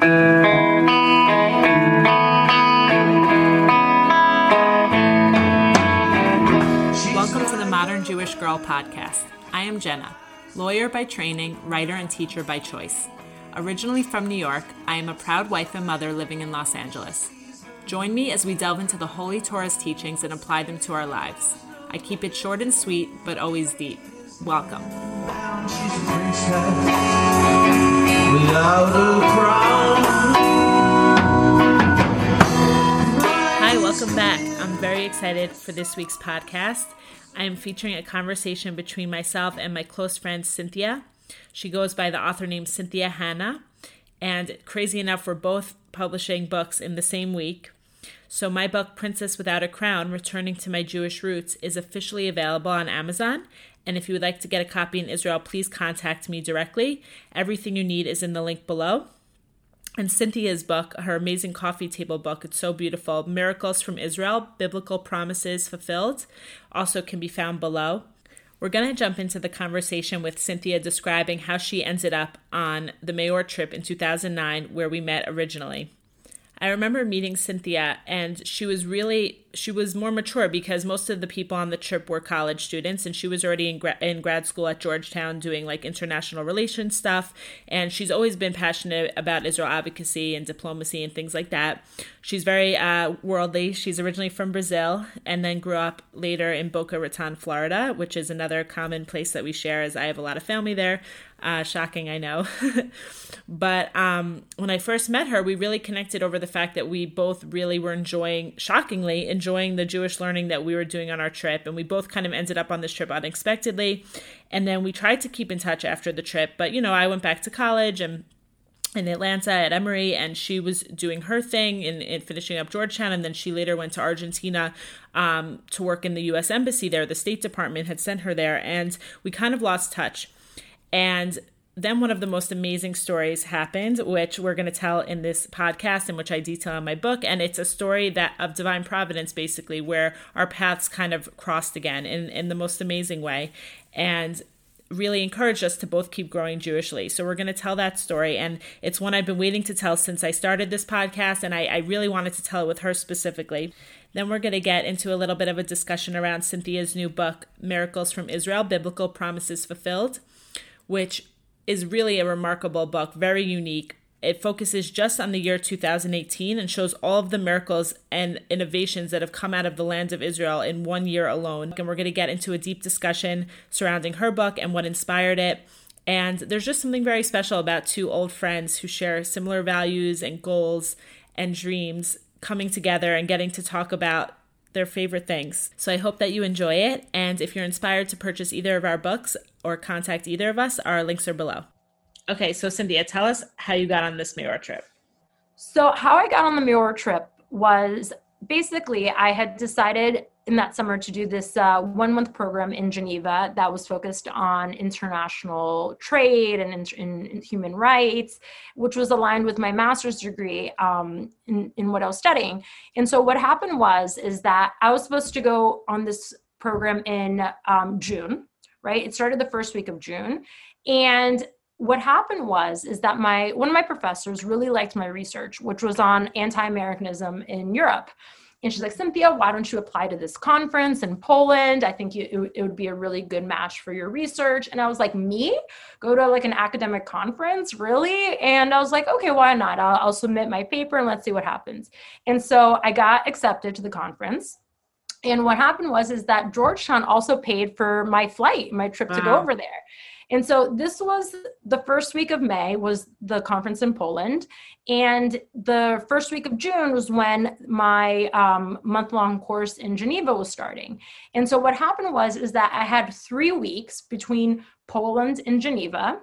Welcome to the Modern Jewish Girl podcast. I am Jenna, lawyer by training, writer, and teacher by choice. Originally from New York, I am a proud wife and mother living in Los Angeles. Join me as we delve into the Holy Torah's teachings and apply them to our lives. I keep it short and sweet, but always deep. Welcome. Hi, welcome back. I'm very excited for this week's podcast. I am featuring a conversation between myself and my close friend Cynthia. She goes by the author name Cynthia Hanna, and crazy enough, we're both publishing books in the same week. So, my book, Princess Without a Crown Returning to My Jewish Roots, is officially available on Amazon. And if you would like to get a copy in Israel, please contact me directly. Everything you need is in the link below. And Cynthia's book, her amazing coffee table book, it's so beautiful Miracles from Israel Biblical Promises Fulfilled, also can be found below. We're going to jump into the conversation with Cynthia describing how she ended up on the Meor trip in 2009, where we met originally. I remember meeting Cynthia, and she was really she was more mature because most of the people on the trip were college students, and she was already in, gra- in grad school at Georgetown doing like international relations stuff. And she's always been passionate about Israel advocacy and diplomacy and things like that. She's very uh, worldly. She's originally from Brazil and then grew up later in Boca Raton, Florida, which is another common place that we share, as I have a lot of family there. Uh, shocking, I know. but um, when I first met her, we really connected over the fact that we both really were enjoying, shockingly, enjoying the Jewish learning that we were doing on our trip. And we both kind of ended up on this trip unexpectedly. And then we tried to keep in touch after the trip. But, you know, I went back to college and in Atlanta at Emory, and she was doing her thing and, finishing up Georgetown. And then she later went to Argentina um, to work in the U.S. Embassy there. The State Department had sent her there, and we kind of lost touch. And then one of the most amazing stories happened, which we're going to tell in this podcast, and which I detail in my book. And it's a story that of divine providence, basically, where our paths kind of crossed again in, in the most amazing way. And really encouraged us to both keep growing Jewishly. So we're going to tell that story. And it's one I've been waiting to tell since I started this podcast. And I, I really wanted to tell it with her specifically. Then we're going to get into a little bit of a discussion around Cynthia's new book, Miracles from Israel Biblical Promises Fulfilled which is really a remarkable book, very unique. It focuses just on the year 2018 and shows all of the miracles and innovations that have come out of the land of Israel in one year alone. And we're going to get into a deep discussion surrounding her book and what inspired it. And there's just something very special about two old friends who share similar values and goals and dreams coming together and getting to talk about their favorite things. So I hope that you enjoy it. And if you're inspired to purchase either of our books or contact either of us, our links are below. Okay, so Cynthia, tell us how you got on this Meor trip. So, how I got on the Meor trip was basically I had decided in that summer to do this uh, one month program in Geneva that was focused on international trade and in, in, in human rights, which was aligned with my master's degree um, in, in what I was studying. And so what happened was is that I was supposed to go on this program in um, June, right? It started the first week of June, and what happened was is that my one of my professors really liked my research which was on anti-americanism in europe and she's like, Cynthia, why don't you apply to this conference in Poland? I think you, it, would be a really good match for your research. And I was like, me? Go to like an academic conference? Really? And I was like, okay, why not? I'll, I'll submit my paper and let's see what happens. And so I got accepted to the conference. And what happened was is that Georgetown also paid for my flight, my trip wow. to go over there. And so this was the first week of May was the conference in Poland, and the first week of June was when my um, month-long course in Geneva was starting. And so what happened was is that I had three weeks between Poland and Geneva,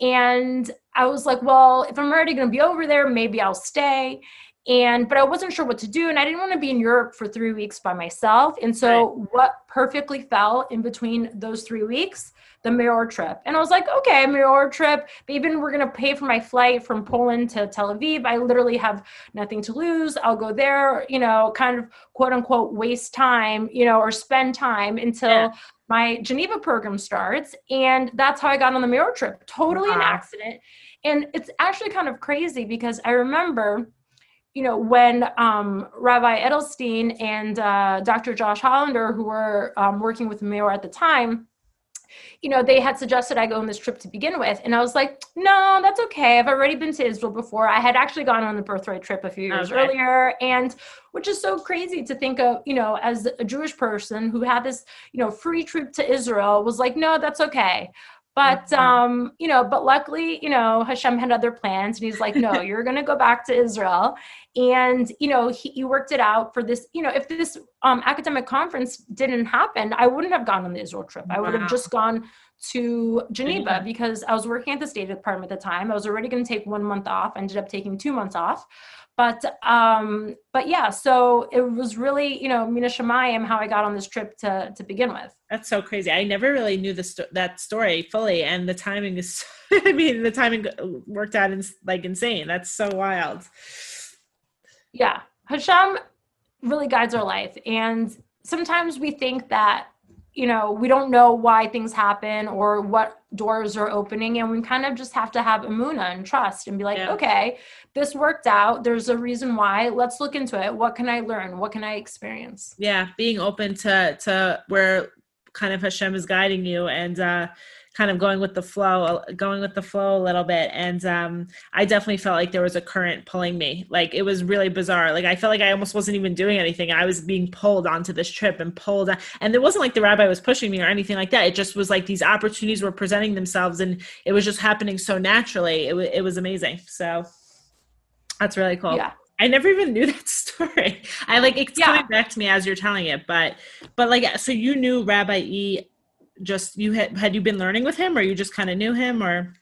and I was like, well, if I'm already going to be over there, maybe I'll stay and but i wasn't sure what to do and i didn't want to be in europe for three weeks by myself and so right. what perfectly fell in between those three weeks the Meor trip. And I was like, okay, Meor trip. But even we're going to pay for my flight from Poland to Tel Aviv. I literally have nothing to lose. I'll go there, you know, kind of quote unquote waste time, you know, or spend time until yeah. my Geneva program starts. And that's how I got on the Meor trip. Totally wow. an accident. And it's actually kind of crazy because I remember, you know, when um, Rabbi Edelstein and uh, Dr. Josh Hollander, who were um, working with Meor at the time, you know, they had suggested I go on this trip to begin with. And I was like, no, that's okay. I've already been to Israel before. I had actually gone on the birthright trip a few years okay. earlier. And which is so crazy to think of, you know, as a Jewish person who had this, you know, free trip to Israel was like, no, that's okay. But mm-hmm. um, you know, but luckily, you know, Hashem had other plans, and he's like, "No, you're going to go back to Israel." And you know, he, he worked it out for this. You know, if this um, academic conference didn't happen, I wouldn't have gone on the Israel trip. I would wow. have just gone to Geneva because I was working at the State Department at the time. I was already going to take one month off. Ended up taking two months off but um but yeah so it was really you know mina shemayim how i got on this trip to to begin with that's so crazy i never really knew the sto- that story fully and the timing is i mean the timing worked out in, like insane that's so wild yeah. Hashem really guides our life. And sometimes we think that you know we don't know why things happen or what doors are opening and we kind of just have to have emunah and trust and be like yeah. okay this worked out. There's a reason why. Let's look into it. What can i learn? What can i experience? Yeah being open to to where kind of hashem is guiding you. And uh kind of going with the flow going with the flow a little bit. And um i definitely felt like there was a current pulling me. Like it was really bizarre. Like i felt like i almost wasn't even doing anything. I was being pulled onto this trip and pulled and it wasn't like the rabbi was pushing me or anything like that. It just was like these opportunities were presenting themselves and it was just happening so naturally. It, w- it was amazing. So that's really cool. Yeah. I never even knew that story. I like it's yeah. coming back to me as you're telling it, but but like so you knew Rabbi E just you had had you been learning with him or you just kind of knew him or?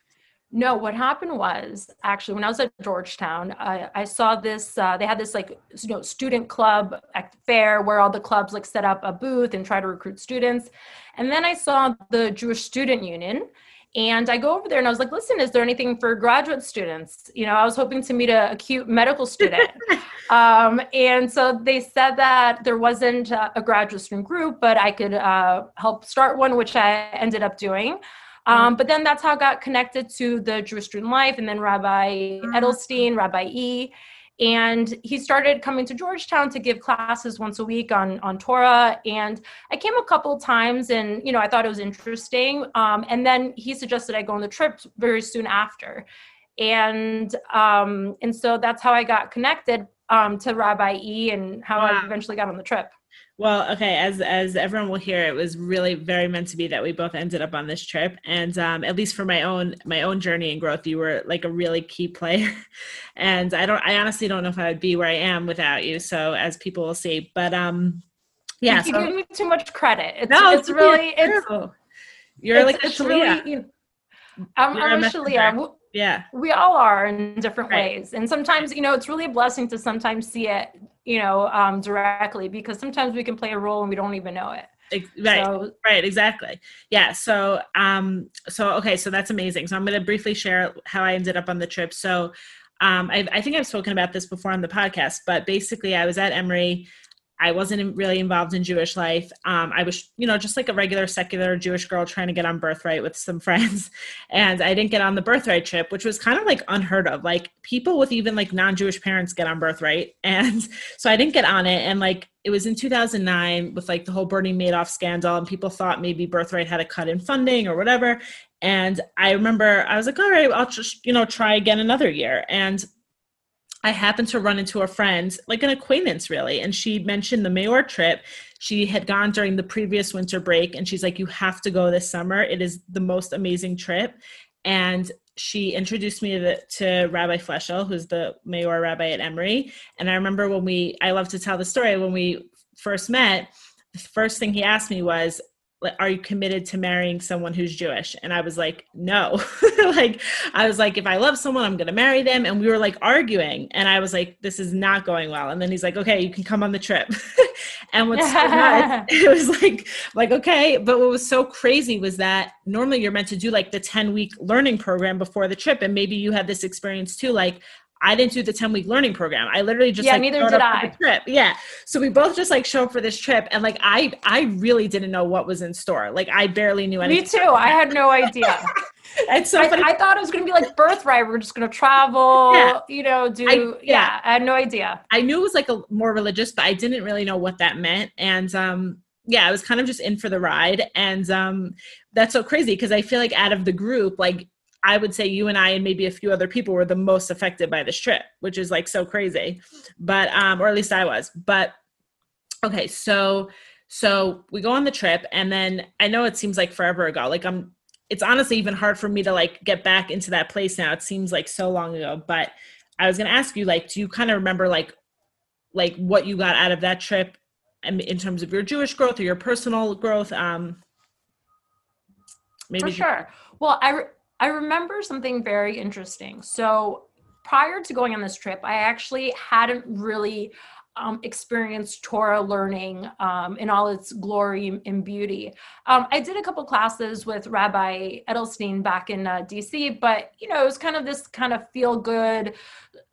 No what happened was actually when i was at georgetown i, I saw this uh, they had this like you know student club at fair where all the clubs like set up a booth and try to recruit students. And then i saw the jewish student union and I go over there and I was like, listen, is there anything for graduate students? You know, I was hoping to meet a acute medical student. um, and so they said that there wasn't a graduate student group, but I could uh, help start one, which I ended up doing. Um, but then that's how I got connected to the Jewish Student Life and then Rabbi mm-hmm. Edelstein, Rabbi E and he started coming to georgetown to give classes once a week on on torah. And i came a couple times and you know i thought it was interesting. Um, and then he suggested i go on the trip very soon after. And um, and so that's how i got connected um, to rabbi e and how wow. i eventually got on the trip well, okay, as as everyone will hear, it was really very meant to be that we both ended up on this trip, and um, at least for my own my own journey and growth, you were like a really key player. and I don't, I honestly don't know if I would be where I am without you. So as people will see, but um, yeah, you so, give me too much credit. It's, no, it's, it's really it's you're it's, like it's really. You know, I'm, I'm a Shaliah. Yeah, we all are in different right. ways, and sometimes you know it's really a blessing to sometimes see it you know, um, directly because sometimes we can play a role and we don't even know it. Right, so, right, exactly. Yeah. So, um, so okay, so that's amazing. So I'm going to briefly share how I ended up on the trip. So, um, I, I think I've spoken about this before on the podcast, but basically, I was at Emory. I wasn't really involved in Jewish life. Um, I was, you know, just like a regular secular Jewish girl trying to get on birthright with some friends. And I didn't get on the birthright trip, which was kind of like unheard of. Like people with even like non Jewish parents get on birthright. And so I didn't get on it. And like it was in 2009 with like the whole Bernie Madoff scandal, and people thought maybe birthright had a cut in funding or whatever. And I remember I was like, all right, I'll just, you know, try again another year. And I happened to run into a friend, like an acquaintance really, and she mentioned the Meor trip. She had gone during the previous winter break, and she's like, You have to go this summer. It is the most amazing trip. And she introduced me to, to Rabbi Fleschel, who's the Meor rabbi at Emory. And I remember when we, I love to tell the story, when we first met, the first thing he asked me was, are you committed to marrying someone who's Jewish? And I was like, no. like, I was like, if I love someone, I'm going to marry them. And we were like arguing. And I was like, this is not going well. And then he's like, okay, you can come on the trip. and what's so nice, it was like, like, okay. But what was so crazy was that normally you're meant to do like the 10 week learning program before the trip. And maybe you had this experience too. Like, I didn't do the 10 week learning program. I literally just yeah, like neither did I. the trip. Yeah. So we both just like show up for this trip and like I I really didn't know what was in store. Like I barely knew anything. Me too. I had no idea. It's so I, funny. I thought it was going to be like birthright. We're just going to travel, Yeah. you know, do, I- yeah. yeah. I had no idea. I knew it was like a more religious, but I didn't really know what that meant. And um yeah, I was kind of just in for the ride. And um that's so crazy because I feel like out of the group, like I would say you and I and maybe a few other people were the most affected by this trip, which is like so crazy. But um, or at least I was. But okay, so so we go on the trip and then I know it seems like forever ago. Like I'm it's honestly even hard for me to like get back into that place now. It seems like so long ago. But I was gonna ask you, like, do you kind of remember like like what you got out of that trip in terms of your Jewish growth or your personal growth? Um maybe For sure. Well, I, I remember something very interesting. So prior to going on this trip, I actually hadn't really um, experienced Torah learning um, in all its glory and beauty. Um, I did a couple classes with Rabbi Edelstein back in uh, DC, but you know it was kind of this kind of feel good,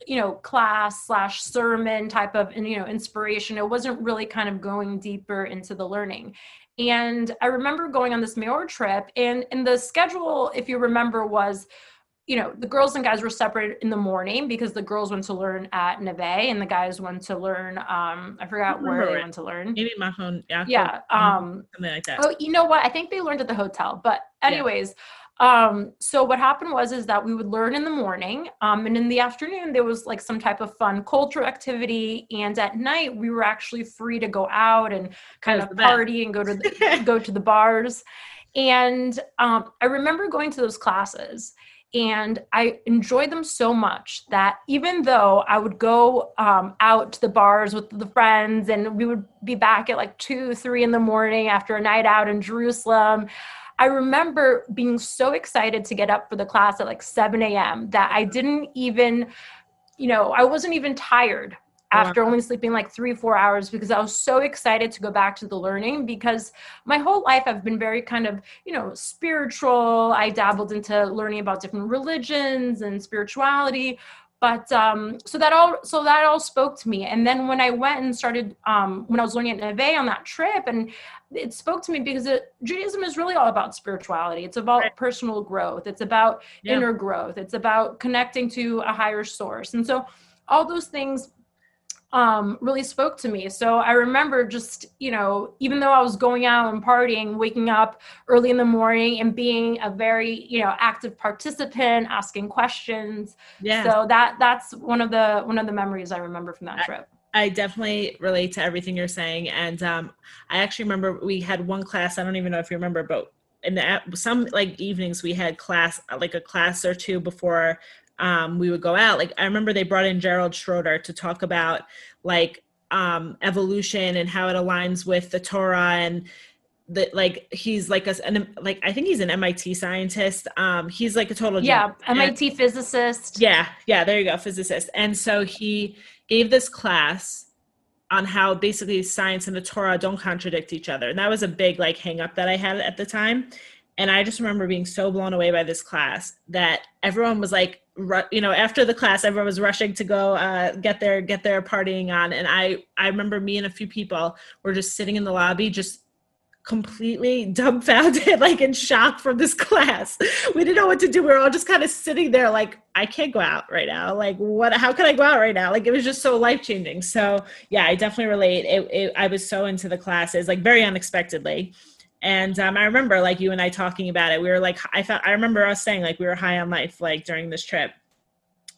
you know, class slash sermon type of you know inspiration. It wasn't really kind of going deeper into the learning. And I remember going on this Meor trip, and and the schedule, if you remember, was you know the girls and guys were separated in the morning because the girls went to learn at Neve and the guys went to learn um I forgot where remember they it. went to learn. maybe Mahon yeah Yeah. Um something like that. oh you know what? I think they learned at the hotel. But anyways, um so what happened was is that we would learn in the morning um and in the afternoon there was like some type of fun cultural activity and at night we were actually free to go out and kind of party and go to the, go to the bars. And um, i remember going to those classes and i enjoyed them so much that even though i would go um, out to the bars with the friends and we would be back at like two three in the morning after a night out in jerusalem I remember being so excited to get up for the class at like 7 a.m. that I didn't even, you know, I wasn't even tired after only sleeping like three, four hours because I was so excited to go back to the learning because my whole life I've been very kind of, you know, spiritual. I dabbled into learning about different religions and spirituality. But um, so that all so that all spoke to me. And then when I went and started um, when I was learning at Neve on that trip, and it spoke to me because it, Judaism is really all about spirituality. It's about Right. personal growth. It's about Yeah. inner growth. It's about connecting to a higher source. And so all those things um, really spoke to me. So I remember just, you know, even though I was going out and partying, waking up early in the morning and being a very, you know, active participant, asking questions. yeah. So that that's one of the one of the memories I remember from that trip. I definitely relate to everything you're saying, and um, I actually remember we had one class. I don't even know if you remember, but in the some like evenings we had class, like a class or two before um, we would go out. Like I remember they brought in Gerald Schroeder to talk about like um, evolution and how it aligns with the Torah and that like. He's like a an, like I think he's an MIT scientist. Um, he's like a total Yeah, genius. MIT physicist. yeah, yeah, there you go, physicist. And so he gave this class on how basically science and the Torah don't contradict each other. And that was a big like hang up that I had at the time. And I just remember being so blown away by this class that everyone was like, you know, after the class, everyone was rushing to go uh, get their get their partying on. And I I remember me and a few people were just sitting in the lobby, just completely dumbfounded, like in shock from this class. We didn't know what to do. We were all just kind of sitting there, like, I can't go out right now. Like, what? How can I go out right now? Like, it was just so life changing. So, yeah, I definitely relate. It, it, I was so into the classes, like, very unexpectedly. And um, I remember, like, you and I talking about it. We were like, I felt, I remember us saying, like, we were high on life, like, during this trip.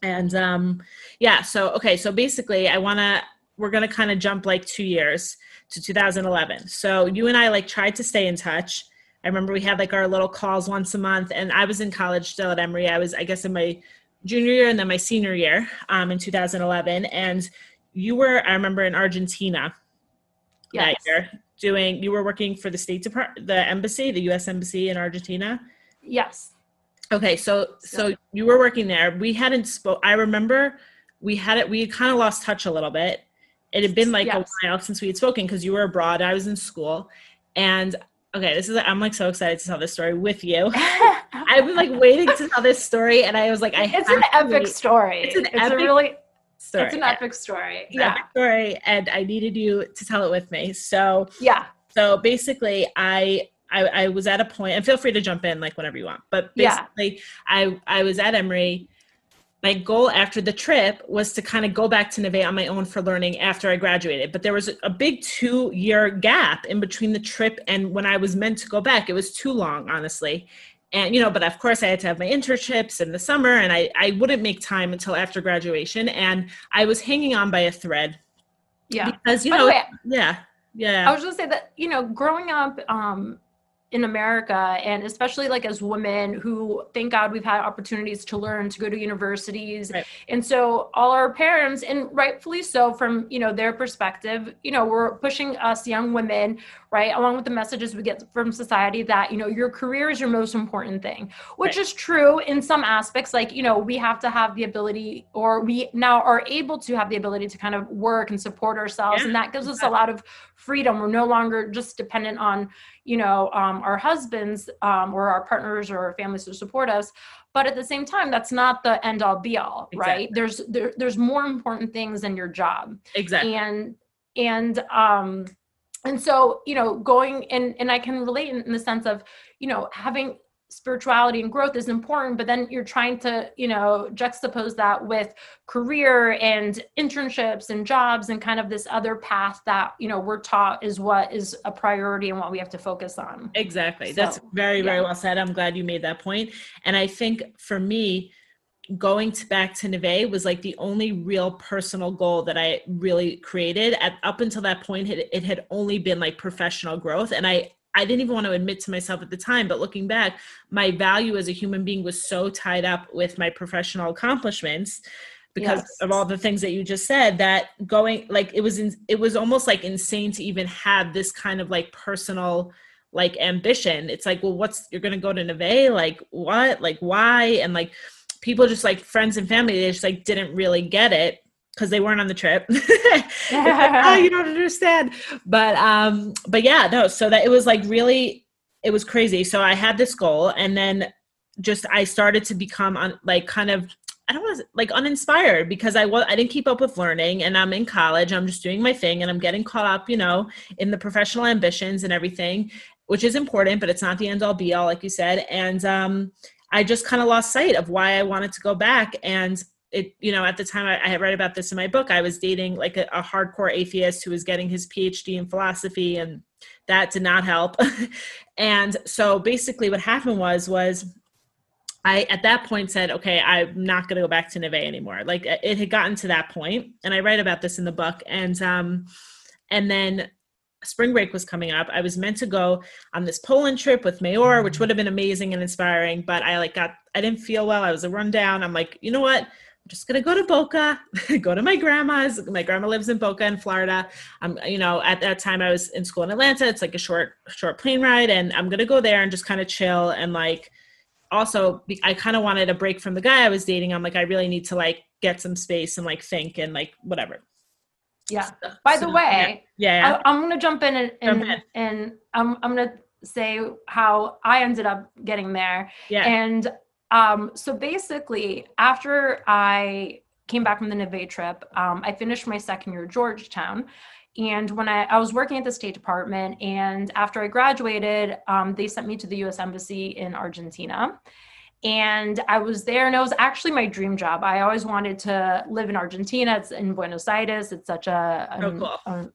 And um, yeah, so, okay, so basically, I want to, we're going to kind of jump like two years to 2011. So you and I like tried to stay in touch. I remember we had like our little calls once a month, and I was in college still at Emory. I was, I guess, in my junior year and then my senior year um, in 2011. And you were, I remember, in Argentina that Yes. year doing. You were working for the State Department, the embassy, the U.S. embassy in Argentina. Yes. Okay, so so you were working there. We hadn't spoke. I remember we had it. We kind of lost touch a little bit. It had been like Yes. a while since we had spoken because you were abroad. I was in school, and okay, this is I'm like so excited to tell this story with you. I've been like waiting to tell this story, and I was like, I it's an epic wait. story. It's an it's epic a really story. it's an epic story. It's yeah, epic story, and I needed you to tell it with me. So yeah, so basically, I. I, I was at a point, and feel free to jump in like whenever you want. But Yeah. basically, I I was at Emory. My goal after the trip was to kind of go back to Neve on my own for learning after I graduated. But there was a big two year gap in between the trip and when I was meant to go back. It was too long, honestly. And, you know, but of course I had to have my internships in the summer and I, I wouldn't make time until after graduation. And I was hanging on by a thread yeah. because, you By know, way, yeah, yeah. I was just say that you know, growing up um, in America, and especially like as women who, thank God, we've had opportunities to learn, to go to universities, Right. and so all our parents, and rightfully so, from you know their perspective, you know, we're pushing us young women, right, along with the messages we get from society that you know your career is your most important thing, which Right. is true in some aspects. Like you know, we have to have the ability, or we now are able to have the ability to kind of work and support ourselves, Yeah, and that gives us a lot of freedom. We're no longer just dependent on, you know, um, our husbands um, or our partners or our families to support us. But at the same time, that's not the end all be all, right? Exactly. There's there, there's more important things than your job, exactly. and and um and so you know going and and I can relate in, in the sense of you know having spirituality and growth is important but then you're trying to you know juxtapose that with career and internships and jobs and kind of this other path that you know we're taught is what is a priority and what we have to focus on Exactly. That's So, very, very yeah. well said. I'm glad you made that point. And I think for me, going to back to Neve was like the only real personal goal that I really created. At up until that point, it, it had only been like professional growth. And I I didn't even want to admit to myself at the time, but looking back, my value as a human being was so tied up with my professional accomplishments because Yes. of all the things that you just said that going like it was in, it was almost like insane to even have this kind of like personal like ambition. It's like well what's you're gonna go to neve? Like what? Like why? And like people just like friends and family they just like didn't really get it because they weren't on the trip like, oh you don't understand but um but yeah no so that it was like really it was crazy so i had this goal and then just i started to become on like kind of I don't want to like uninspired because I was I didn't keep up with learning and I'm in college. I'm just doing my thing and I'm getting caught up, you know, in the professional ambitions and everything, which is important, but it's not the end all be all, like you said. And um, I just kind of lost sight of why I wanted to go back. And it, you know, at the time I, I had read about this in my book, I was dating like a, a hardcore atheist who was getting his PhD in philosophy, and that did not help. and so basically, what happened was was I at that point said, okay, I'm not going to go back to Neve anymore. Like it had gotten to that point, and I write about this in the book. And um, and then spring break was coming up. I was meant to go on this Poland trip with Meor, which would have been amazing and inspiring, but I like got I didn't feel well. I was a rundown. I'm like, you know what? I'm just gonna go to Boca, go to my grandma's. My grandma lives in Boca in Florida. I'm, you know, at that time I was in school in Atlanta. It's like a short, short plane ride, and I'm gonna go there and just kind of chill and like also I kind of wanted a break from the guy I was dating. I'm like, I really need to like get some space and like think and like whatever. yeah by the So, way yeah, yeah, I, I'm gonna jump in and and, and I'm I'm gonna say how I ended up getting there. yeah. And um, so basically, after I came back from the Neve trip, um, I finished my second year at Georgetown. And when I, I was working at the State Department, and after I graduated, um, they sent me to the US Embassy in Argentina. And I was there, and it was actually my dream job. I always wanted to live in Argentina. It's in Buenos Aires. It's such a, Oh, an- cool. a-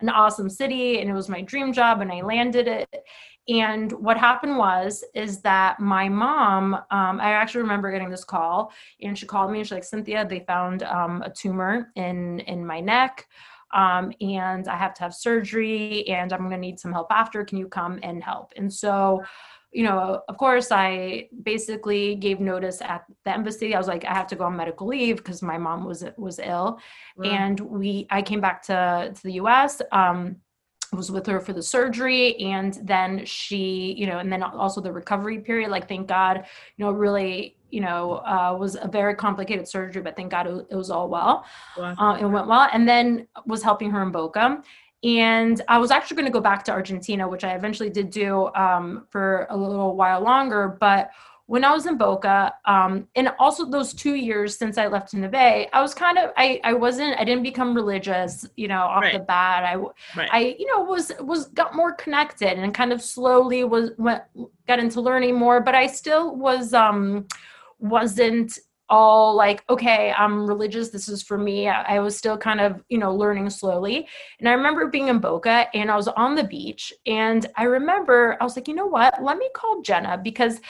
an awesome city, and it was my dream job, and I landed it. And what happened was, is that my mom, um, I actually remember getting this call, and she called me and she's like, Cynthia, they found um, a tumor in in my neck, um, and I have to have surgery, and I'm gonna need some help after. Can you come and help? And so, you know, of course, I basically gave notice at the embassy. I was like, I have to go on medical leave because my mom was was ill, Wow. and we I came back to to the U.S. Um, was with her for the surgery and then she you know and then also the recovery period like thank god you know really you know uh, was a very complicated surgery but thank god it was, it was all well Wow. uh, it went well and then was helping her in boca and I was actually going to go back to Argentina, which I eventually did do um, for a little while longer. But when I was in Boca, um, and also those two years since I left Neve, I was kind of I I wasn't I didn't become religious, you know, off right. the bat. I right. I you know was was got more connected and kind of slowly was went got into learning more, but I still was um wasn't all like okay i'm religious this is for me I, I, was still kind of you know learning slowly and i remember being in boca and i was on the beach and i remember i was like you know what let me call jenna because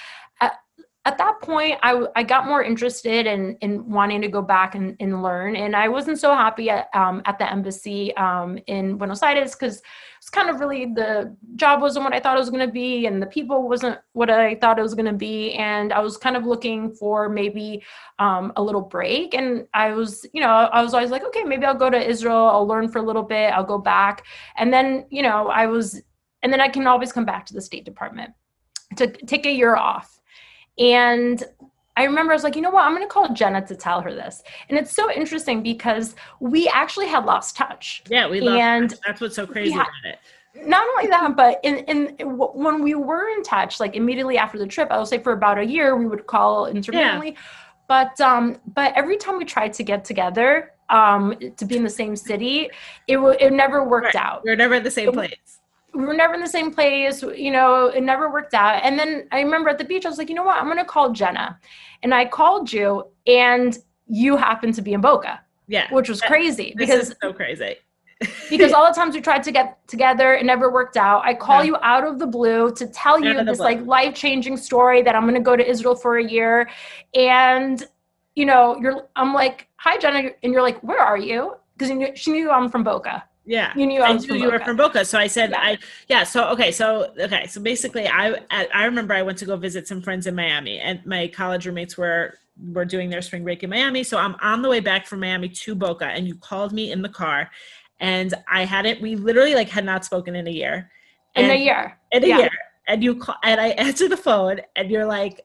at that point I, I got more interested in, in wanting to go back and, and learn. And i wasn't so happy at, um, at the embassy um, in buenos aires because it's kind of really the job wasn't what i thought it was going to be and the people wasn't what i thought it was going to be. And i was kind of looking for maybe um, a little break. And i was you know i was always like okay maybe i'll go to israel. I'll learn for a little bit. I'll go back. And then you know i was and then i can always come back to the state department to take a year off and I remember I was like, you know what? I'm going to call Jenna to tell her this. And it's so interesting because we actually had lost touch. Yeah, we lost and touch. That's what's so crazy about it. Not only that, but in, in when we were in touch, like immediately after the trip, I would say for about a year, we would call intermittently. Yeah. But um, but every time we tried to get together um, to be in the same city, it w- it never worked right. out. We are never at the same it, place we were never in the same place you know it never worked out. And then i remember at the beach i was like you know what? I'm going to call jenna. And i called you and you happened to be in boca yeah. which was crazy because so crazy. because all the times we tried to get together it never worked out. I call yeah. you out of the blue to tell you this blue. like life-changing story that i'm going to go to israel for a year. And you know you're i'm like hi jenna and you're like where are you? Because she knew i'm from boca yeah, you knew I, I knew you were from Boca, so I said yeah. I yeah. So okay, so okay, so basically, I I remember I went to go visit some friends in Miami, and my college roommates were were doing their spring break in Miami. So I'm on the way back from Miami to Boca, and you called me in the car, and I hadn't. We literally like had not spoken in a year. In a year. In a yeah. year, and you call, and I answer the phone, and you're like.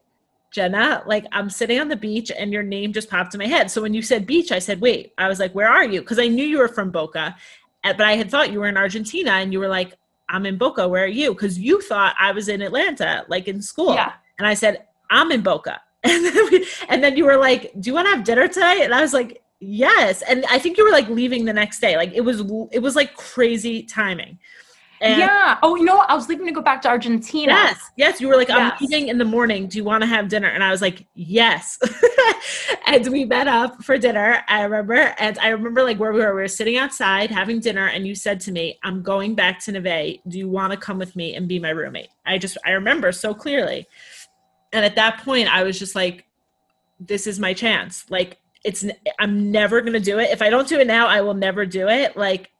Jenna, like I'm sitting on the beach and your name just popped in my head. So when you said beach, I said, wait, I was like, where are you? Because I knew you were from Boca but I had thought you were in Argentina and you were like, I'm in Boca. Where are you? Because you thought I was in Atlanta, like in school. Yeah. And I said, I'm in Boca. And then, we, and then you were like, Do you want to have dinner tonight? And I was like, Yes. And I think you were like leaving the next day. Like it was, it was like crazy timing. And yeah. Oh, you know what? I was leaving to go back to Argentina. Yes. Yes. You were like, I'm leaving in the morning. Do you want to have dinner? And I was like, yes. and we met up for dinner. I remember. And I remember like where we were. We were sitting outside having dinner. And you said to me, I'm going back to Neve. Do you want to come with me and be my roommate? I just, I remember so clearly. And at that point, I was just like, this is my chance. Like, it's, I'm never going to do it. If I don't do it now, I will never do it. Like,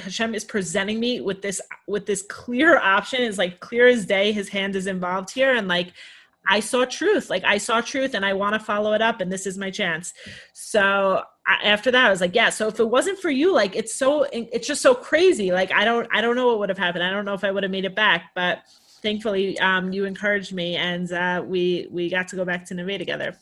Hashem is presenting me with this with this clear option. Is like clear as day his hand is involved here. And like I saw truth. Like I saw truth and I want to follow it up and this is my chance. So I, after that I was like yeah. So if it wasn't for you like it's so it's just so crazy. Like I don't I don't know what would have happened. I don't know if I would have made it back. But thankfully um, you encouraged me and uh, we we got to go back to Neve together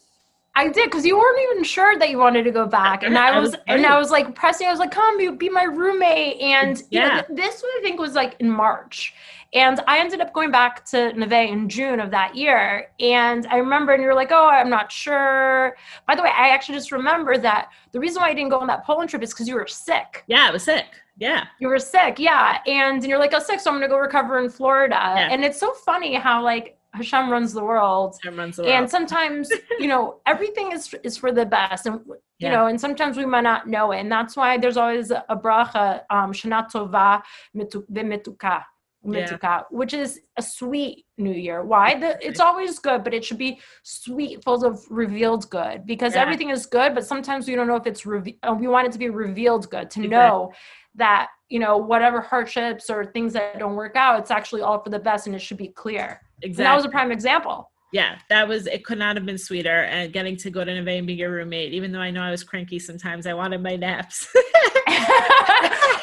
I did because you weren't even sure that you wanted to go back, and I was, I was and I was like pressing. I was like, "Come, be, be my roommate." And yeah, know, this I think was like in March, and I ended up going back to Neve in June of that year. And I remember, and you're like, "Oh, I'm not sure." By the way, I actually just remember that the reason why I didn't go on that Poland trip is because you were sick. Yeah, I was sick. Yeah. You were sick. Yeah. And, and you're like, oh, sick. So I'm going to go recover in Florida. Yeah. And it's so funny how, like, Hashem runs the world. Hashem runs the world. And sometimes, you know, everything is is for the best. And you yeah. know, and sometimes we might not know it. And that's why there's always a bracha, um, Shana Tova V'Metuka. Yeah. which is a sweet new year. Why? The, it's always good, but it should be sweet, full of revealed good because yeah. everything is good, but sometimes we don't know if it's revealed. Uh, we want it to be revealed good to exactly. know that, you know, whatever hardships or things that don't work out, it's actually all for the best and it should be clear. Exactly. And that was a prime example. Yeah, that was it. Could not have been sweeter. And getting to go to Neve and be your roommate, even though I know I was cranky sometimes, I wanted my naps.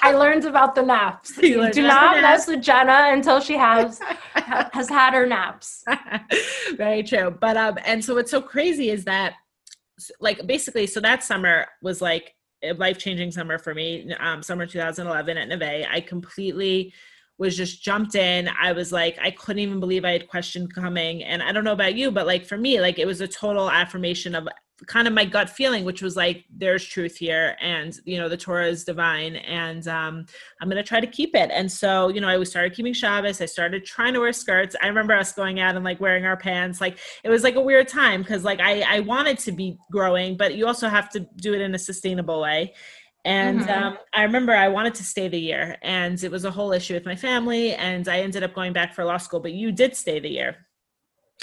I learned about the naps. Do not mess with Jenna until she has has had her naps. Very true. But um, and so what's so crazy is that, like, basically, so that summer was like a life changing summer for me, um, summer 2011 at Neve. I completely was just jumped in. I was like, I couldn't even believe I had question coming. And I don't know about you, but like for me, like it was a total affirmation of kind of my gut feeling, which was like, there's truth here, and you know, the Torah is divine, and um, I'm gonna try to keep it. And so, you know, I started keeping Shabbos. I started trying to wear skirts. I remember us going out and like wearing our pants. Like it was like a weird time because like I I wanted to be growing, but you also have to do it in a sustainable way. And mm-hmm. um, I remember I wanted to stay the year, and it was a whole issue with my family, and I ended up going back for law school. But you did stay the year.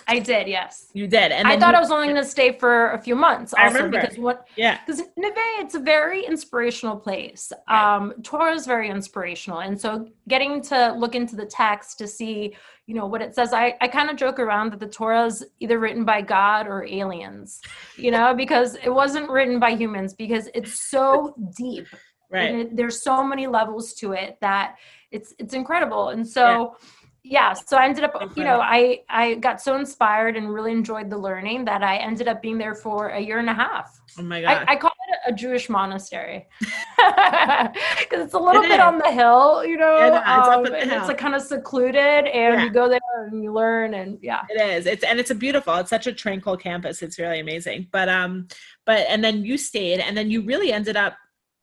I did, yes. You did, and I thought you, I was only going to stay for a few months. Also, I remember. because what? Yeah, because Neve, it's a very inspirational place. Right. Um, Torah is very inspirational, and so getting to look into the text to see, you know, what it says. I I kind of joke around that the Torah is either written by God or aliens, you know, because it wasn't written by humans because it's so deep. Right. It, there's so many levels to it that it's it's incredible, and so. Yeah yeah so i ended up you know i i got so inspired and really enjoyed the learning that i ended up being there for a year and a half. Oh my god i, I call it a jewish monastery. Because it's a little it bit is. on the hill you know yeah, no, it's, um, and it's like kind of secluded and yeah. you go there and you learn and yeah. It is it's and it's a beautiful it's such a tranquil campus it's really amazing. But um but and then you stayed and then you really ended up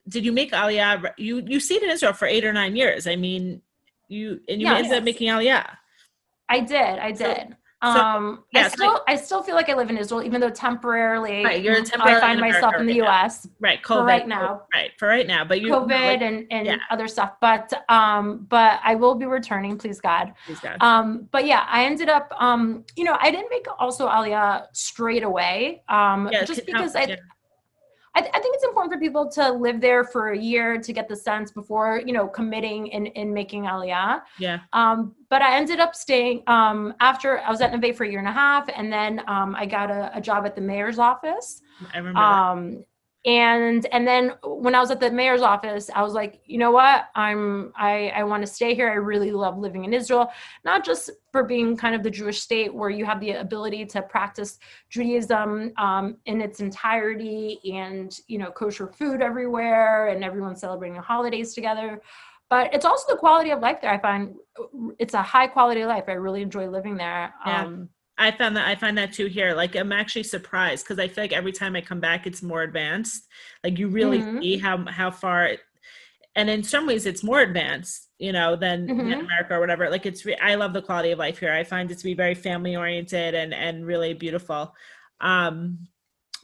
did you make aliyah you you stayed in israel for eight or nine years i mean you and you ended up making Aliyah. I did. I did. So, um, yeah, I still, I still feel like I live in Israel, even though temporarily, right, you're temporarily I find myself in the U.S. Right, COVID, right now, right for right now, but you COVID like, and and yeah. other stuff. But um, but I will be returning, please God. Please God. Um, but yeah, I ended up, um, you know, I didn't make also Aliyah straight away, um, yeah, just because I. I, th- I, think it's important for people to live there for a year to get the sense before you know committing in in making aliyah. Yeah. Um, but I ended up staying um, after I was at Neve for a year and a half, and then um, I got a, a, job at the mayor's office. I remember. And and then when i was at the mayor's office i was like you know what? I'm i i want to stay here. I really love living in israel. Not just for being kind of the jewish state where you have the ability to practice judaism um, in its entirety and you know kosher food everywhere and everyone's celebrating the holidays together. But it's also the quality of life there i find it's a high quality life. I really enjoy living there. Yeah. um, I found that I find that too here. Like I'm actually surprised because I feel like every time I come back, it's more advanced. Like you really mm-hmm. see how how far, it, and in some ways, it's more advanced, you know, than, mm-hmm. than America or whatever. Like it's, re- I love the quality of life here. I find it to be very family oriented and and really beautiful. Um,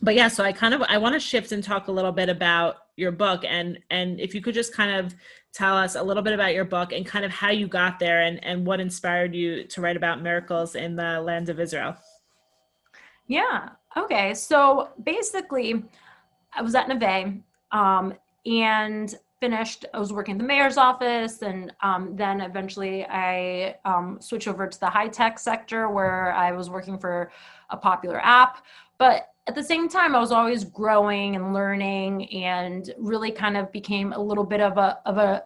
but yeah, so I kind of I want to shift and talk a little bit about your book and and if you could just kind of tell us a little bit about your book and kind of how you got there and, and what inspired you to write about miracles in the land of Israel. Yeah. Okay. So basically, I was at Neve um, and finished. I was working at the mayor's office, and um, then eventually I um, switched over to the high tech sector where I was working for a popular app. But at the same time, I was always growing and learning, and really kind of became a little bit of a of a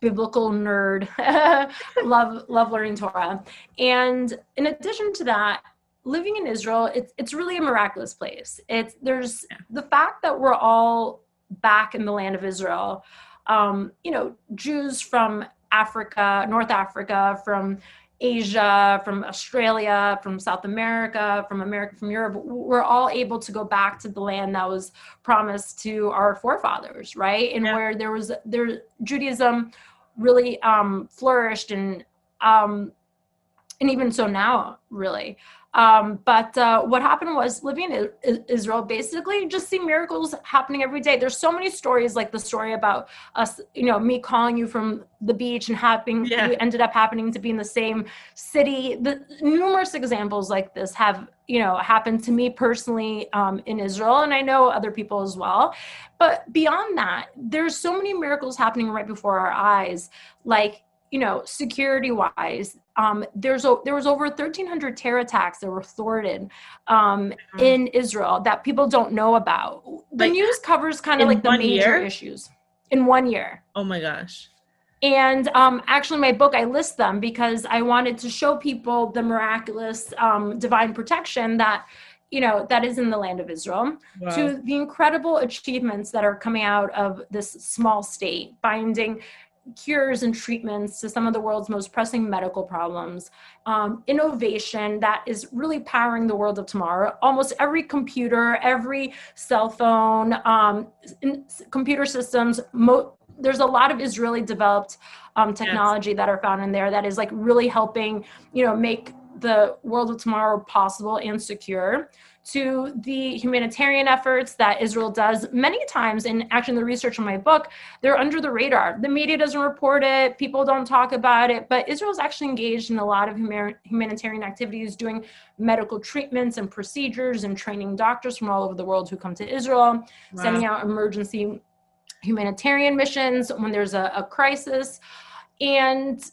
biblical nerd. love love learning Torah, and in addition to that, living in Israel, it's it's really a miraculous place. It's there's the fact that we're all back in the land of Israel. Um, you know, Jews from Africa, North Africa, from Asia, from Australia, from South America, from America, from Europe, we're all able to go back to the land that was promised to our forefathers, right? And yeah. where there was there Judaism really um, flourished and um, and even so now, really. Um, but uh, what happened was living in Israel, basically just see miracles happening every day. There's so many stories like the story about us, you know, me calling you from the beach and having yeah. you ended up happening to be in the same city. The numerous examples like this have, you know, happened to me personally um, in Israel, and I know other people as well. But beyond that, there's so many miracles happening right before our eyes, like you know, security wise, um, there's a, there was over 1,300 terror attacks that were thwarted um, mm-hmm. in Israel that people don't know about. The like, news covers kind of like the major year? issues in one year. Oh my gosh. And um, actually, my book, I list them because I wanted to show people the miraculous um, divine protection that you know that is in the land of israel wow. to the incredible achievements that are coming out of this small state finding cures and treatments to some of the world's most pressing medical problems, um, innovation that is really powering the world of tomorrow. Almost every computer, every cell phone, um, computer systems, mo- there's a lot of Israeli developed um, technology yes. that are found in there that is like really helping, you know, make the world of tomorrow possible and secure to the humanitarian efforts that Israel does many times in actually the research in my book, they're under the radar. The media doesn't report it, people don't talk about it, but Israel's actually engaged in a lot of humanitarian activities, doing medical treatments and procedures and training doctors from all over the world who come to Israel, wow. sending out emergency humanitarian missions when there's a, a crisis. And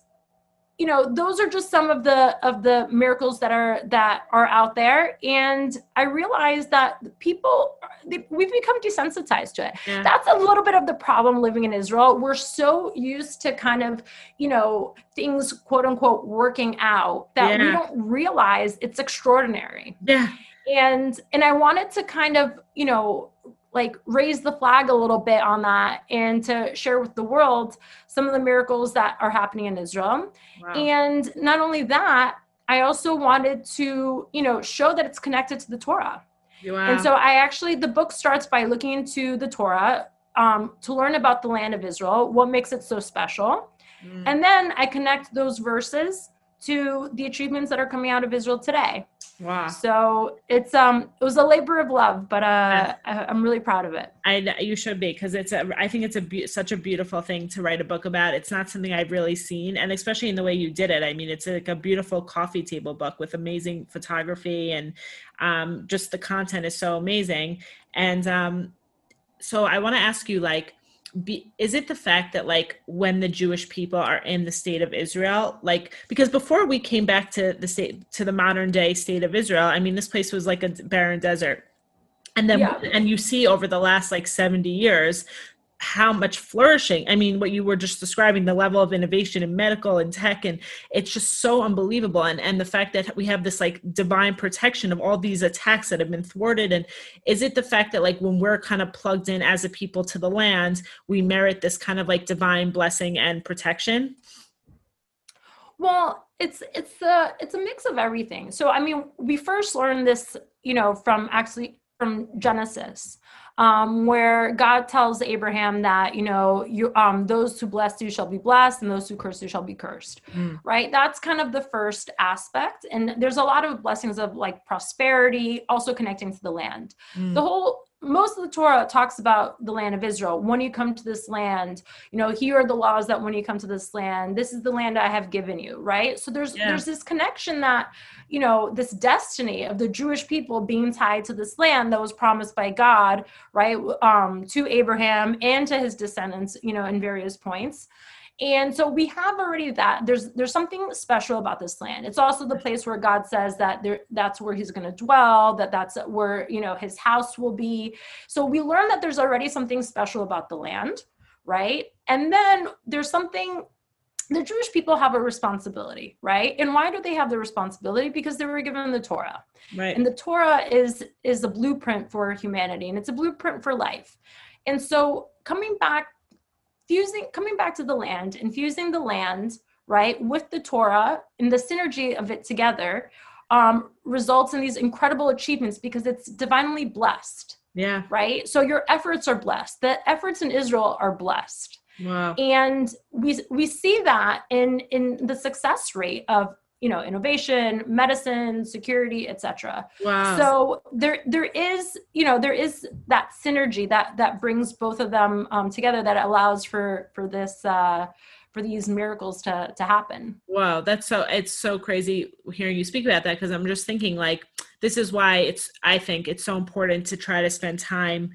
you know those are just some of the of the miracles that are that are out there. And i realize that people they, we've become desensitized to it. Yeah. that's a little bit of the problem living in israel. We're so used to kind of you know things quote unquote working out that yeah. we don't realize it's extraordinary. Yeah. And and i wanted to kind of you know like raise the flag a little bit on that and to share with the world some of the miracles that are happening in Israel. Wow. And not only that, I also wanted to, you know, show that it's connected to the Torah. Wow. And so I actually the book starts by looking into the Torah um, to learn about the land of Israel, what makes it so special. Mm. And then I connect those verses to the achievements that are coming out of Israel today. Wow. So it's um it was a labor of love, but uh I, am really proud of it. I you should be because it's a I think it's a be- such a beautiful thing to write a book about. It's not something I've really seen, and especially in the way you did it. I mean, it's like a beautiful coffee table book with amazing photography and um just the content is so amazing. And um so I want to ask you like be, is it the fact that like when the Jewish people are in the state of Israel, like because before we came back to the state to the modern day state of Israel, I mean this place was like a barren desert. And then yeah. and you see over the last like 70 years how much flourishing. I mean what you were just describing the level of innovation in medical and tech and it's just so unbelievable. And and the fact that we have this like divine protection of all these attacks that have been thwarted. And is it the fact that like when we're kind of plugged in as a people to the land we merit this kind of like divine blessing and protection? Well it's it's a it's a mix of everything. So i mean we first learned this you know from actually from genesis um, where God tells Abraham that, you know, you um, those who bless you shall be blessed and those who curse you shall be cursed. Mm. Right? That's kind of the first aspect. And there's a lot of blessings of like prosperity, also connecting to the land. Mm. The whole most of the Torah talks about the land of Israel. When you come to this land, you know, here are the laws that when you come to this land, this is the land I have given you, right? So there's yeah. there's this connection that, you know, this destiny of the Jewish people being tied to this land that was promised by God, right, um, to Abraham and to his descendants, you know, in various points and so we have already that there's there's something special about this land it's also the place where god says that there that's where he's going to dwell that that's where you know his house will be so we learn that there's already something special about the land right and then there's something the Jewish people have a responsibility, right? And why do they have the responsibility? Because they were given the Torah. Right. And the Torah is is a blueprint for humanity and it's a blueprint for life. And so coming back fusing coming back to the land infusing the land right with the torah and the synergy of it together um, results in these incredible achievements because it's divinely blessed yeah. right? So your efforts are blessed. The efforts in israel are blessed. Wow. And we we see that in in the success rate of you know innovation medicine security etc wow. so there there is you know there is that synergy that that brings both of them um, together that allows for for this uh for these miracles to to happen wow that's so it's so crazy hearing you speak about that because i'm just thinking like this is why it's i think it's so important to try to spend time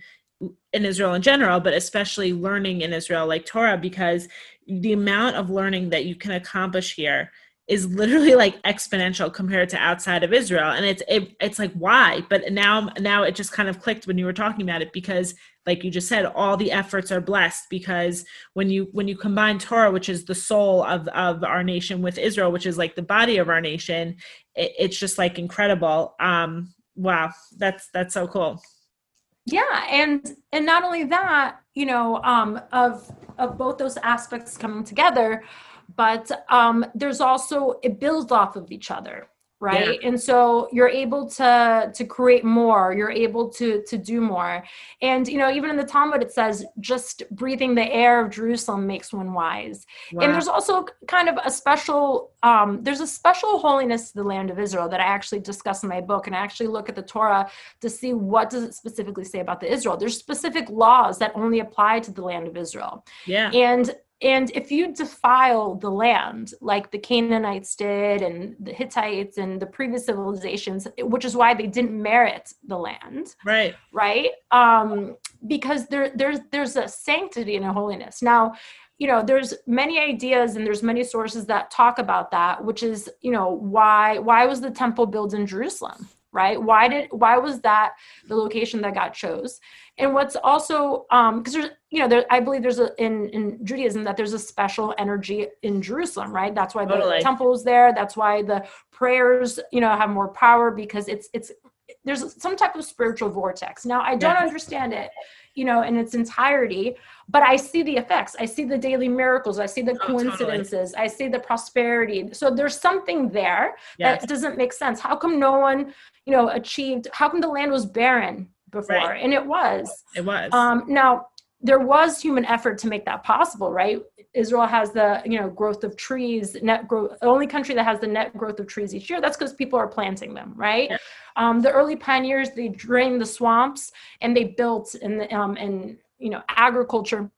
in Israel in general, but especially learning in Israel like Torah, because the amount of learning that you can accomplish here is literally like exponential compared to outside of Israel. And it's it, it's like why? But now now it just kind of clicked when you were talking about it because like you just said all the efforts are blessed because when you when you combine Torah which is the soul of of our nation with Israel which is like the body of our nation it, it's just like incredible um wow that's that's so cool yeah and and not only that you know um of of both those aspects coming together but um there's also it builds off of each other right? Yeah. and so you're able to to create more you're able to to do more. And you know even in the talmud it says just breathing the air of jerusalem makes one wise. Wow. and there's also kind of a special um there's a special holiness to the land of israel that i actually discuss in my book and i actually look at the torah to see what does it specifically say about the israel. There's specific laws that only apply to the land of israel. Yeah. And and if you defile the land like the Canaanites did and the Hittites and the previous civilizations, which is why they didn't merit the land. Right. Right. Um, because there there's there's a sanctity and a holiness. Now, you know, there's many ideas and there's many sources that talk about that, which is, you know, why why was the temple built in Jerusalem? Right? Why did why was that the location that God chose? and what's also um because there's you know there i believe there's a in in judaism that there's a special energy in jerusalem right that's why the totally. temple is there that's why the prayers you know have more power because it's it's there's some type of spiritual vortex now i don't understand it you know in its entirety but i see the effects. I see the daily miracles. I see the coincidences oh, totally. i see the prosperity. So there's something there yes. that doesn't make sense. How come no one you know achieved how come the land was barren before? Right. and it was. It was. Um now there was human effort to make that possible right israel has the you know growth of trees net growth the only country that has the net growth of trees each year that's because people are planting them right yeah. um, the early pioneers they drained the swamps and they built and um, and you know agriculture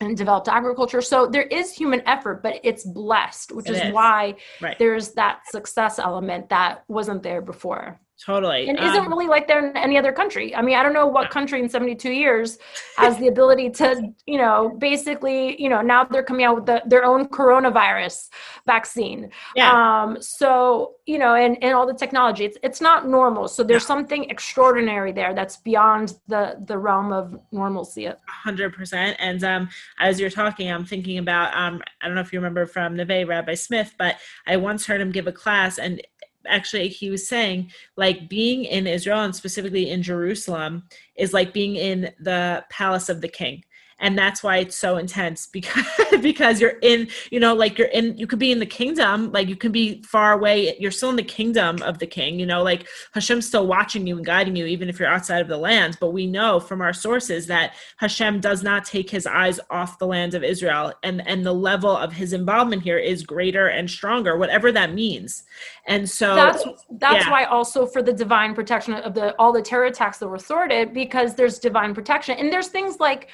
and developed agriculture. So there is human effort, but it's blessed, which is, is, why right. there's that success element that wasn't there before. Totally. And isn't um, really like there in any other country. I mean, I don't know what country in 72 years has the ability to, you know, basically, you know, now they're coming out with the, their own coronavirus vaccine. Yeah. Um, so, you know, and, and all the technology, it's, it's not normal. So there's something extraordinary there that's beyond the, the realm of normalcy. 100%. And um, as you're talking, I'm thinking about, um, I don't know if you remember from Neve Rabbi Smith, but I once heard him give a class and actually he was saying like being in Israel and specifically in Jerusalem is like being in the palace of the king and that's why it's so intense because because you're in you know like you're in you could be in the kingdom like you can be far away you're still in the kingdom of the king you know like hashem's still watching you and guiding you even if you're outside of the land. But we know from our sources that hashem does not take his eyes off the land of israel and and the level of his involvement here is greater and stronger whatever that means. And so that's that's yeah. why also for the divine protection of the all the terror attacks that were sorted because there's divine protection. And there's things like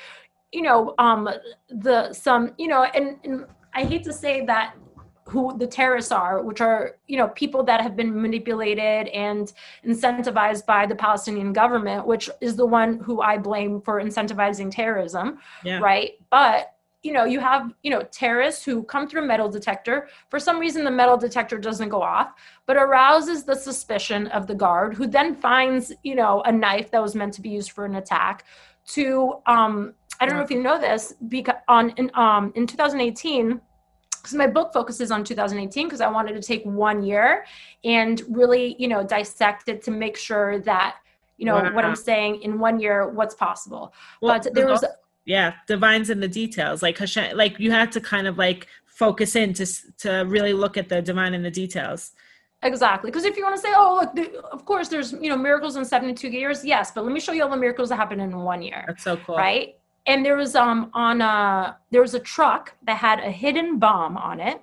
you know um the some you know and, and i hate to say that who the terrorists are which are you know people that have been manipulated and incentivized by the palestinian government which is the one who i blame for incentivizing terrorism yeah. right but you know you have you know terrorists who come through a metal detector for some reason the metal detector doesn't go off but arouses the suspicion of the guard who then finds you know a knife that was meant to be used for an attack to um I don't know if you know this because on in um in 2018 because my book focuses on 2018 because I wanted to take one year and really you know dissect it to make sure that you know wow. what I'm saying in one year what's possible. Well, but there was yeah divines in the details like Hashem, like you had to kind of like focus in to to really look at the divine in the details. Exactly. Because if you want to say, oh, look, the, of course, there's, you know, miracles in 72 years. Yes. But let me show you all the miracles that happened in one year. That's so cool. Right and there was um on a there was a truck that had a hidden bomb on it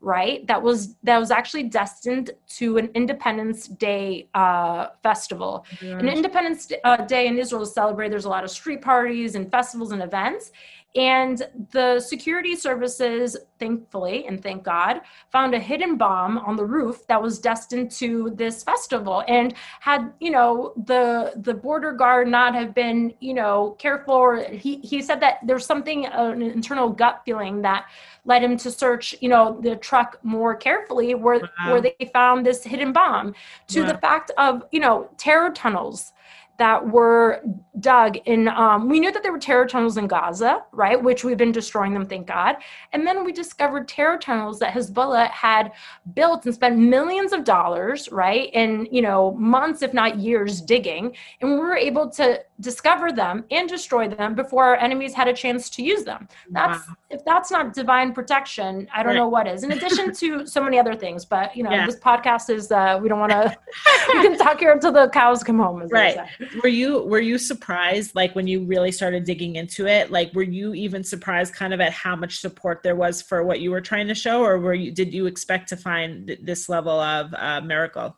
right? That was that was actually destined to an independence day uh, festival. An independence uh, day in israel is celebrated. There's a lot of street parties and festivals and events and the security services, thankfully, and thank God, found a hidden bomb on the roof that was destined to this festival. And had, you know, the the border guard not have been, you know, careful, or he, he said that there's something, uh, an internal gut feeling that led him to search, you know, the truck more carefully where, wow. where they found this hidden bomb to wow. the fact of, you know, terror tunnels that were dug in um, we knew that there were terror tunnels in gaza right which we've been destroying them thank god and then we discovered terror tunnels that hezbollah had built and spent millions of dollars right in you know months if not years digging and we were able to discover them and destroy them before our enemies had a chance to use them that's wow. if that's not divine protection i don't right. know what is in addition to so many other things but you know yeah. this podcast is uh, we don't want to we can talk here until the cows come home right were you were you surprised like when you really started digging into it? Like were you even surprised kind of at how much support there was for what you were trying to show or were you did you expect to find this level of uh, miracle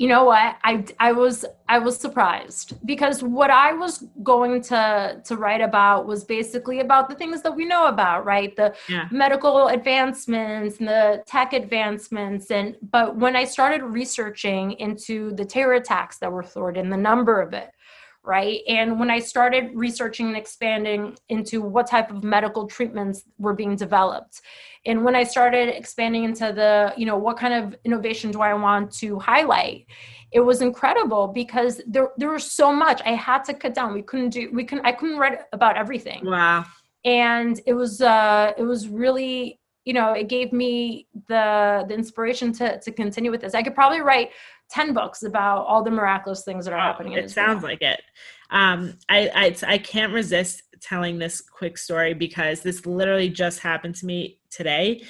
you know what? I i was i was surprised because what i was going to to write about was basically about the things that we know about right? The yeah. medical advancements and the tech advancements. And but when i started researching into the terror attacks that were thwarted and the number of it right? And when I started researching and expanding into what type of medical treatments were being developed, and when I started expanding into the, you know, what kind of innovation do I want to highlight? It was incredible because there there was so much I had to cut down. We couldn't do we couldn't I couldn't write about everything. Wow. And it was uh it was really you know it gave me the the inspiration to to continue with this i could probably write 10 books about all the miraculous things that are oh, happening it sounds like it um I, I i can't resist telling this quick story because this literally just happened to me today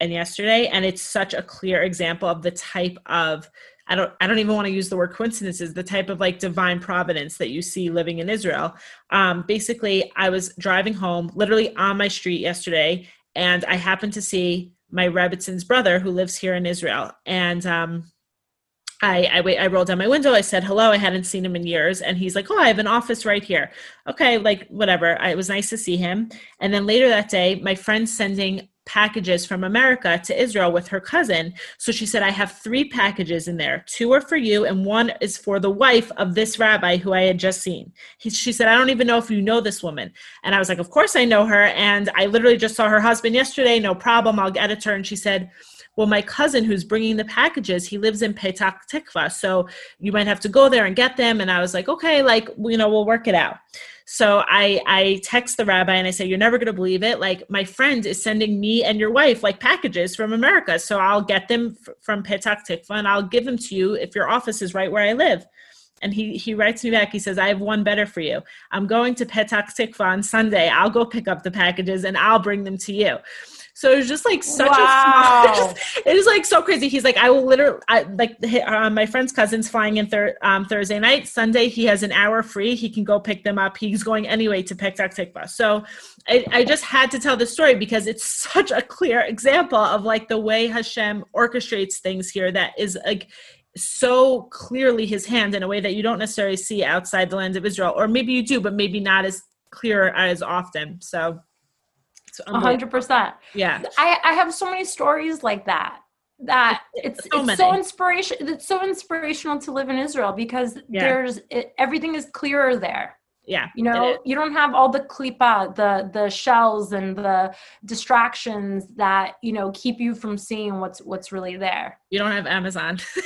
and yesterday and it's such a clear example of the type of I don't I don't even want to use the word coincidences, the type of like divine providence that you see living in Israel. Um, basically, I was driving home, literally on my street yesterday, and I happened to see my Rebbetzin's brother who lives here in Israel. And um, I, I, wait, I rolled down my window. I said hello. I hadn't seen him in years, and he's like, "Oh, I have an office right here." Okay, like whatever. I, it was nice to see him. And then later that day, my friend's sending packages from America to Israel with her cousin. So she said, I have three packages in there. Two are for you, and one is for the wife of this rabbi who I had just seen. He, she said, I don't even know if you know this woman. And I was like, Of course I know her. And I literally just saw her husband yesterday. No problem. I'll get it to her. And she said, well, my cousin who's bringing the packages, he lives in Petach Tikva. So you might have to go there and get them. And I was like, okay, like, you know, we'll work it out. So I I text the rabbi and I say, You're never gonna believe it. Like my friend is sending me and your wife like packages from America. So I'll get them f- from Petach Tikva and I'll give them to you if your office is right where I live. And he he writes me back. He says, "I have one better for you. I'm going to Petach Tikva on Sunday. I'll go pick up the packages and I'll bring them to you." So it was just like such wow. a small, it was like so crazy. He's like, I will literally, I, like uh, my friend's cousin's flying in thir- um, Thursday night. Sunday, he has an hour free. He can go pick them up. He's going anyway to pick Petach Tikva. So I, I just had to tell the story because it's such a clear example of like the way Hashem orchestrates things here that is like, so clearly his hand in a way that you don't necessarily see outside the land of Israel, or maybe you do, but maybe not as clear as often. So hundred percent. Yeah. I, I have so many stories like that. That it's so it's so inspiration. It's so inspirational to live in Israel because yeah. there's it, everything is clearer there. Yeah. You know, you don't have all the klipa, the the shells and the distractions that, you know, keep you from seeing what's what's really there. You don't have Amazon.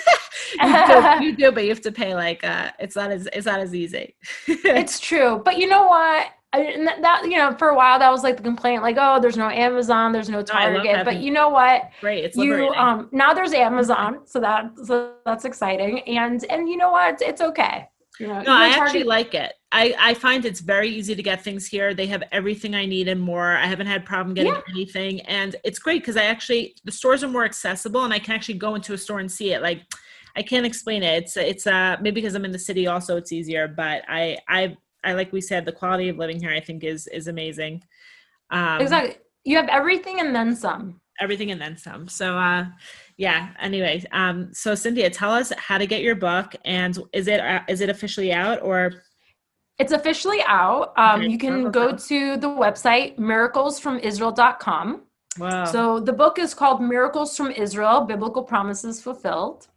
you, do, you do, but you have to pay like uh it's not as it's not as easy. it's true. But you know what? I, that you know for a while that was like the complaint like oh there's no amazon there's no target but you know what? Great it's you um now there's amazon so that so that's exciting and and you know what? It's okay. You know, no i target- actually like it. I i find it's very easy to get things here. They have everything i need and more. I haven't had problem getting yeah. anything and it's great because i actually the stores are more accessible and i can actually go into a store and see it. Like I can't explain it. It's it's uh maybe because I'm in the city also it's easier, but I I I like we said, the quality of living here I think is is amazing. Um, exactly. You have everything and then some. Everything and then some. So uh, yeah. Anyway, um, so Cynthia, tell us how to get your book, and is it uh, is it officially out or? It's officially out. Um, okay. You can go to the website miraclesfromisrael.com. Wow. So the book is called Miracles from Israel: Biblical Promises Fulfilled.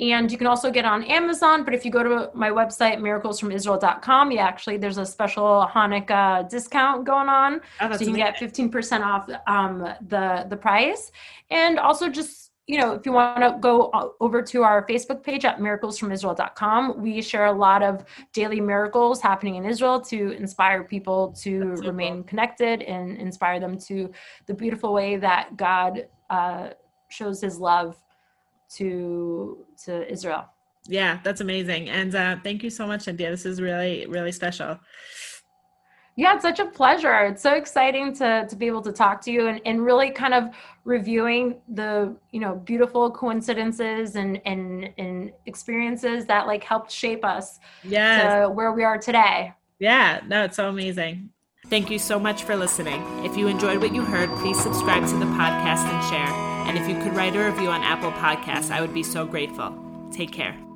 And you can also get on Amazon. But if you go to my website, miraclesfromisrael.com, you actually, there's a special Hanukkah discount going on. Oh, so you can amazing. get 15% off um, the, the price. And also just, you know, if you want to go over to our Facebook page at miraclesfromisrael.com, we share a lot of daily miracles happening in Israel to inspire people to so remain cool. connected and inspire them to the beautiful way that God uh, shows his love to to Israel. Yeah, that's amazing. And uh, thank you so much, Cynthia. This is really, really special. Yeah, it's such a pleasure. It's so exciting to to be able to talk to you and, and really kind of reviewing the, you know, beautiful coincidences and and and experiences that like helped shape us yeah to where we are today. Yeah, no, it's so amazing. Thank you so much for listening. If you enjoyed what you heard, please subscribe to the podcast and share. And if you could write a review on Apple Podcasts, I would be so grateful. Take care.